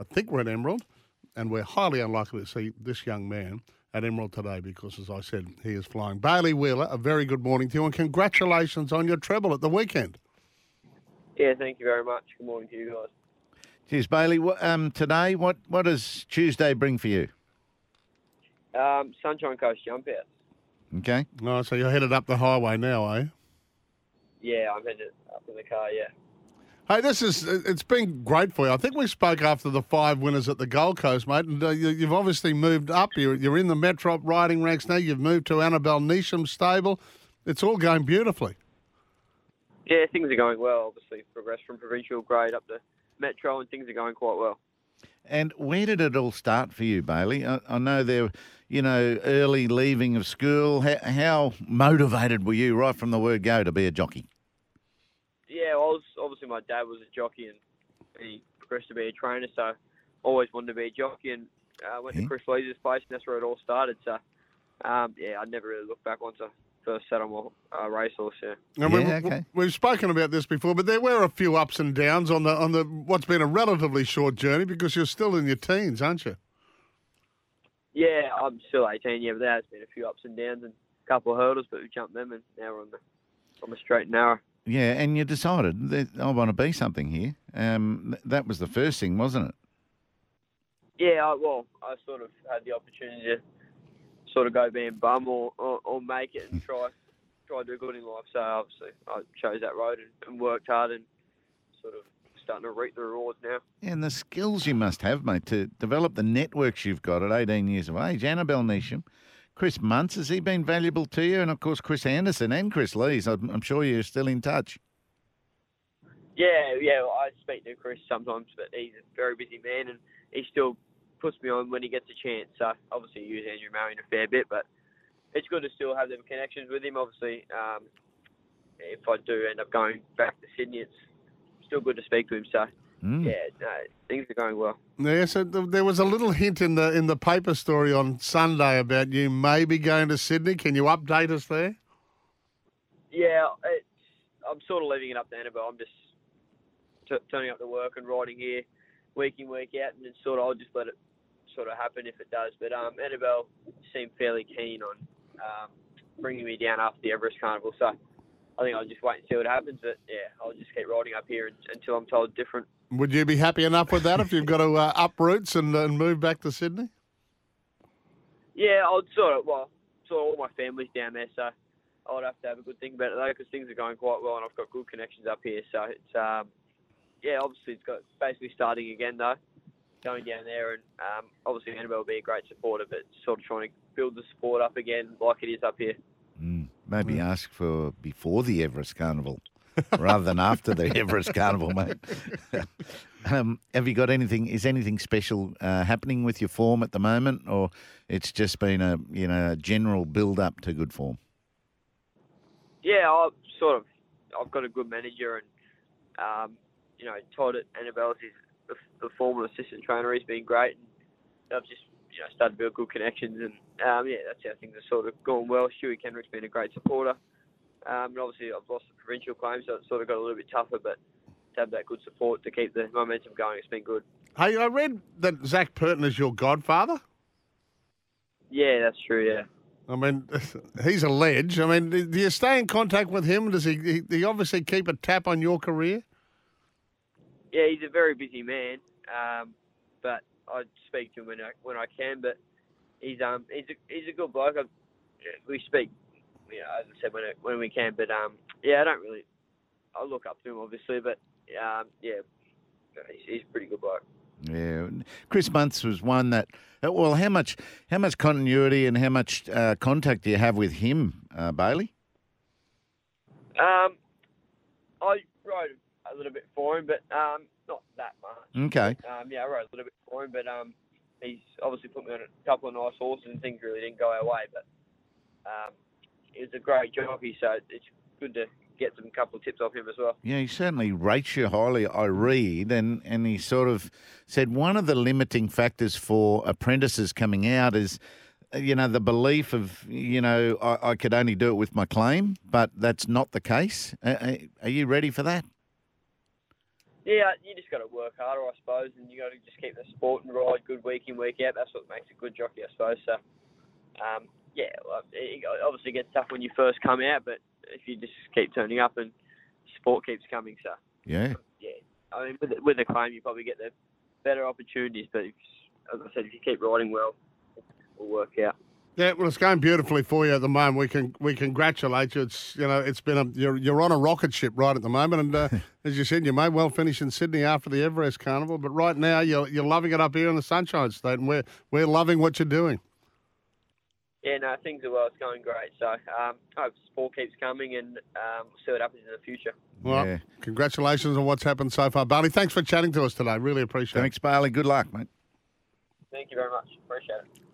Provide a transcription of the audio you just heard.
I think we're at Emerald, and we're highly unlikely to see this young man at Emerald today because, as I said, he is flying. Bailey Wheeler, a very good morning to you, and congratulations on your treble at the weekend. Yeah, thank you very much. Good morning to you guys. Cheers, Bailey. Um, today, what, what does Tuesday bring for you? Um, Sunshine Coast jump out. Okay. Oh, so you're headed up the highway now, eh? Yeah, I'm headed up in the car. Yeah. Hey, this is, it's been great for you. I think we spoke after the five winners at the Gold Coast, mate, and uh, you, you've obviously moved up. You're, you're in the Metrop riding ranks now. You've moved to Annabelle Neesham stable. It's all going beautifully. Yeah, things are going well. Obviously, progressed from provincial grade up to metro, and things are going quite well. And where did it all start for you, Bailey? I, I know there, you know, early leaving of school. How, how motivated were you right from the word go to be a jockey? Yeah, I was obviously my dad was a jockey, and he progressed to be a trainer, so always wanted to be a jockey, and uh, went Yeah. to Kris Lees' place, and that's where it all started. So, um, yeah, I never really looked back once I first sat on my uh, racehorse. Yeah. Yeah, we've, okay. we've spoken about this before, but there were a few ups and downs on the on the what's been a relatively short journey because you're still in your teens, aren't you? Yeah, I'm still 18. Yeah, but there has been a few ups and downs and a couple of hurdles, but we jumped them, and now we're on the on the straight and narrow. Yeah, and you decided that I want to be something here. Um, th- that was the first thing, wasn't it? Yeah, I, well, I sort of had the opportunity to sort of go being bum or, or, or make it and try try to do good in life. So obviously, I chose that road and, and worked hard and sort of starting to reap the rewards now. And the skills you must have, mate, to develop the networks you've got at 18 years of age. Annabelle Neesham, Chris Munce, has he been valuable to you? And of course, Chris Anderson and Kris Lees. I'm, I'm sure you're still in touch. Yeah, yeah. Well, I speak to Chris sometimes, but he's a very busy man, and he still puts me on when he gets a chance. So obviously, I use Andrew Marion a fair bit, but it's good to still have them connections with him. Obviously, um, if I do end up going back to Sydney, it's still good to speak to him. So Mm. yeah, no, things are going well. Yeah, so th- there was a little hint in the in the paper story on Sunday about you maybe going to Sydney. Can you update us there? Yeah, it's, I'm sort of leaving it up to Annabelle. I'm just t- turning up to work and riding here week in, week out, and then sort of I'll just let it sort of happen if it does. But um, Annabelle seemed fairly keen on um, bringing me down after the Everest Carnival, so I think I'll just wait and see what happens. But yeah, I'll just keep riding up here until I'm told different. Would you be happy enough with that if you've got to uh, up roots and, and move back to Sydney? Yeah, I'll sort of well, sort of all my family's down there, so I would have to have a good think about it though, because things are going quite well, and I've got good connections up here. So it's um, yeah, obviously it's got basically starting again though, going down there, and um, obviously Annabelle will be a great supporter, but sort of trying to build the support up again like it is up here. Mm. Maybe ask for before the Everest Carnival rather than after the Everest Carnival, mate. um, have you got anything? Is anything special uh, happening with your form at the moment, or it's just been a you know a general build up to good form? Yeah, I've sort of I've got a good manager, and um, you know Todd at Annabelle's is the, the former assistant trainer. He's been great, and I've just you know started to build good connections, and um, yeah, that's how things are sort of going well. Stewie Kendrick's been a great supporter, um, and obviously I've lost the provincial claim, so it's sort of got a little bit tougher, but to have that good support to keep the momentum going, it's been good. Hey, I read that Zac Purton is your godfather. Yeah, that's true. Yeah. I mean, he's a ledge. I mean, do you stay in contact with him? Does he, he, he obviously keep a tap on your career? yeah, he's a very busy man, um, but I speak to him when I when I can. But he's um he's a he's a good bloke. I, we speak, you know, as I said when it, when we can. But um yeah, I don't really. I look up to him obviously, but um yeah, he's, he's a pretty good bloke. Yeah, Chris Munce was one that. uh, Well, how much how much continuity and how much uh, contact do you have with him, uh, Bailey? Um, I rode a a little bit for him, but um, not that much. Okay. Um, yeah, I rode a little bit for him, but um, he's obviously put me on a couple of nice horses and things really didn't go our way. But um, was a great jockey, so it's good to get some couple of tips off him as well. Yeah, he certainly rates you highly, I read, and, and he sort of said one of the limiting factors for apprentices coming out is, you know, the belief of, you know, I, I could only do it with my claim, but that's not the case. Uh, are you ready for that? Yeah, you just got to work harder, I suppose, and you got to just keep the sport and ride good week in, week out. That's what makes a good jockey, I suppose. So, um, yeah, it obviously gets tough when you first come out, but if you just keep turning up and sport keeps coming, so Yeah. yeah. I mean, with the, with the claim, you probably get the better opportunities, but if, as I said, if you keep riding well, it'll work out. Yeah, well, it's going beautifully for you at the moment. We can we congratulate you. It's you know it's been a you're you're on a rocket ship right at the moment, and uh, as you said, you may well finish in Sydney after the Everest Carnival. But right now, you're you're loving it up here in the Sunshine State, and we're we're loving what you're doing. Yeah, no, things are well. It's going great. So um, I hope sport keeps coming, and um, we'll see what happens in the future. Well, Yeah. congratulations on what's happened so far, Barney. Thanks for chatting to us today. Really appreciate it. Thanks, Barley. Good luck, mate. Thank you very much. Appreciate it.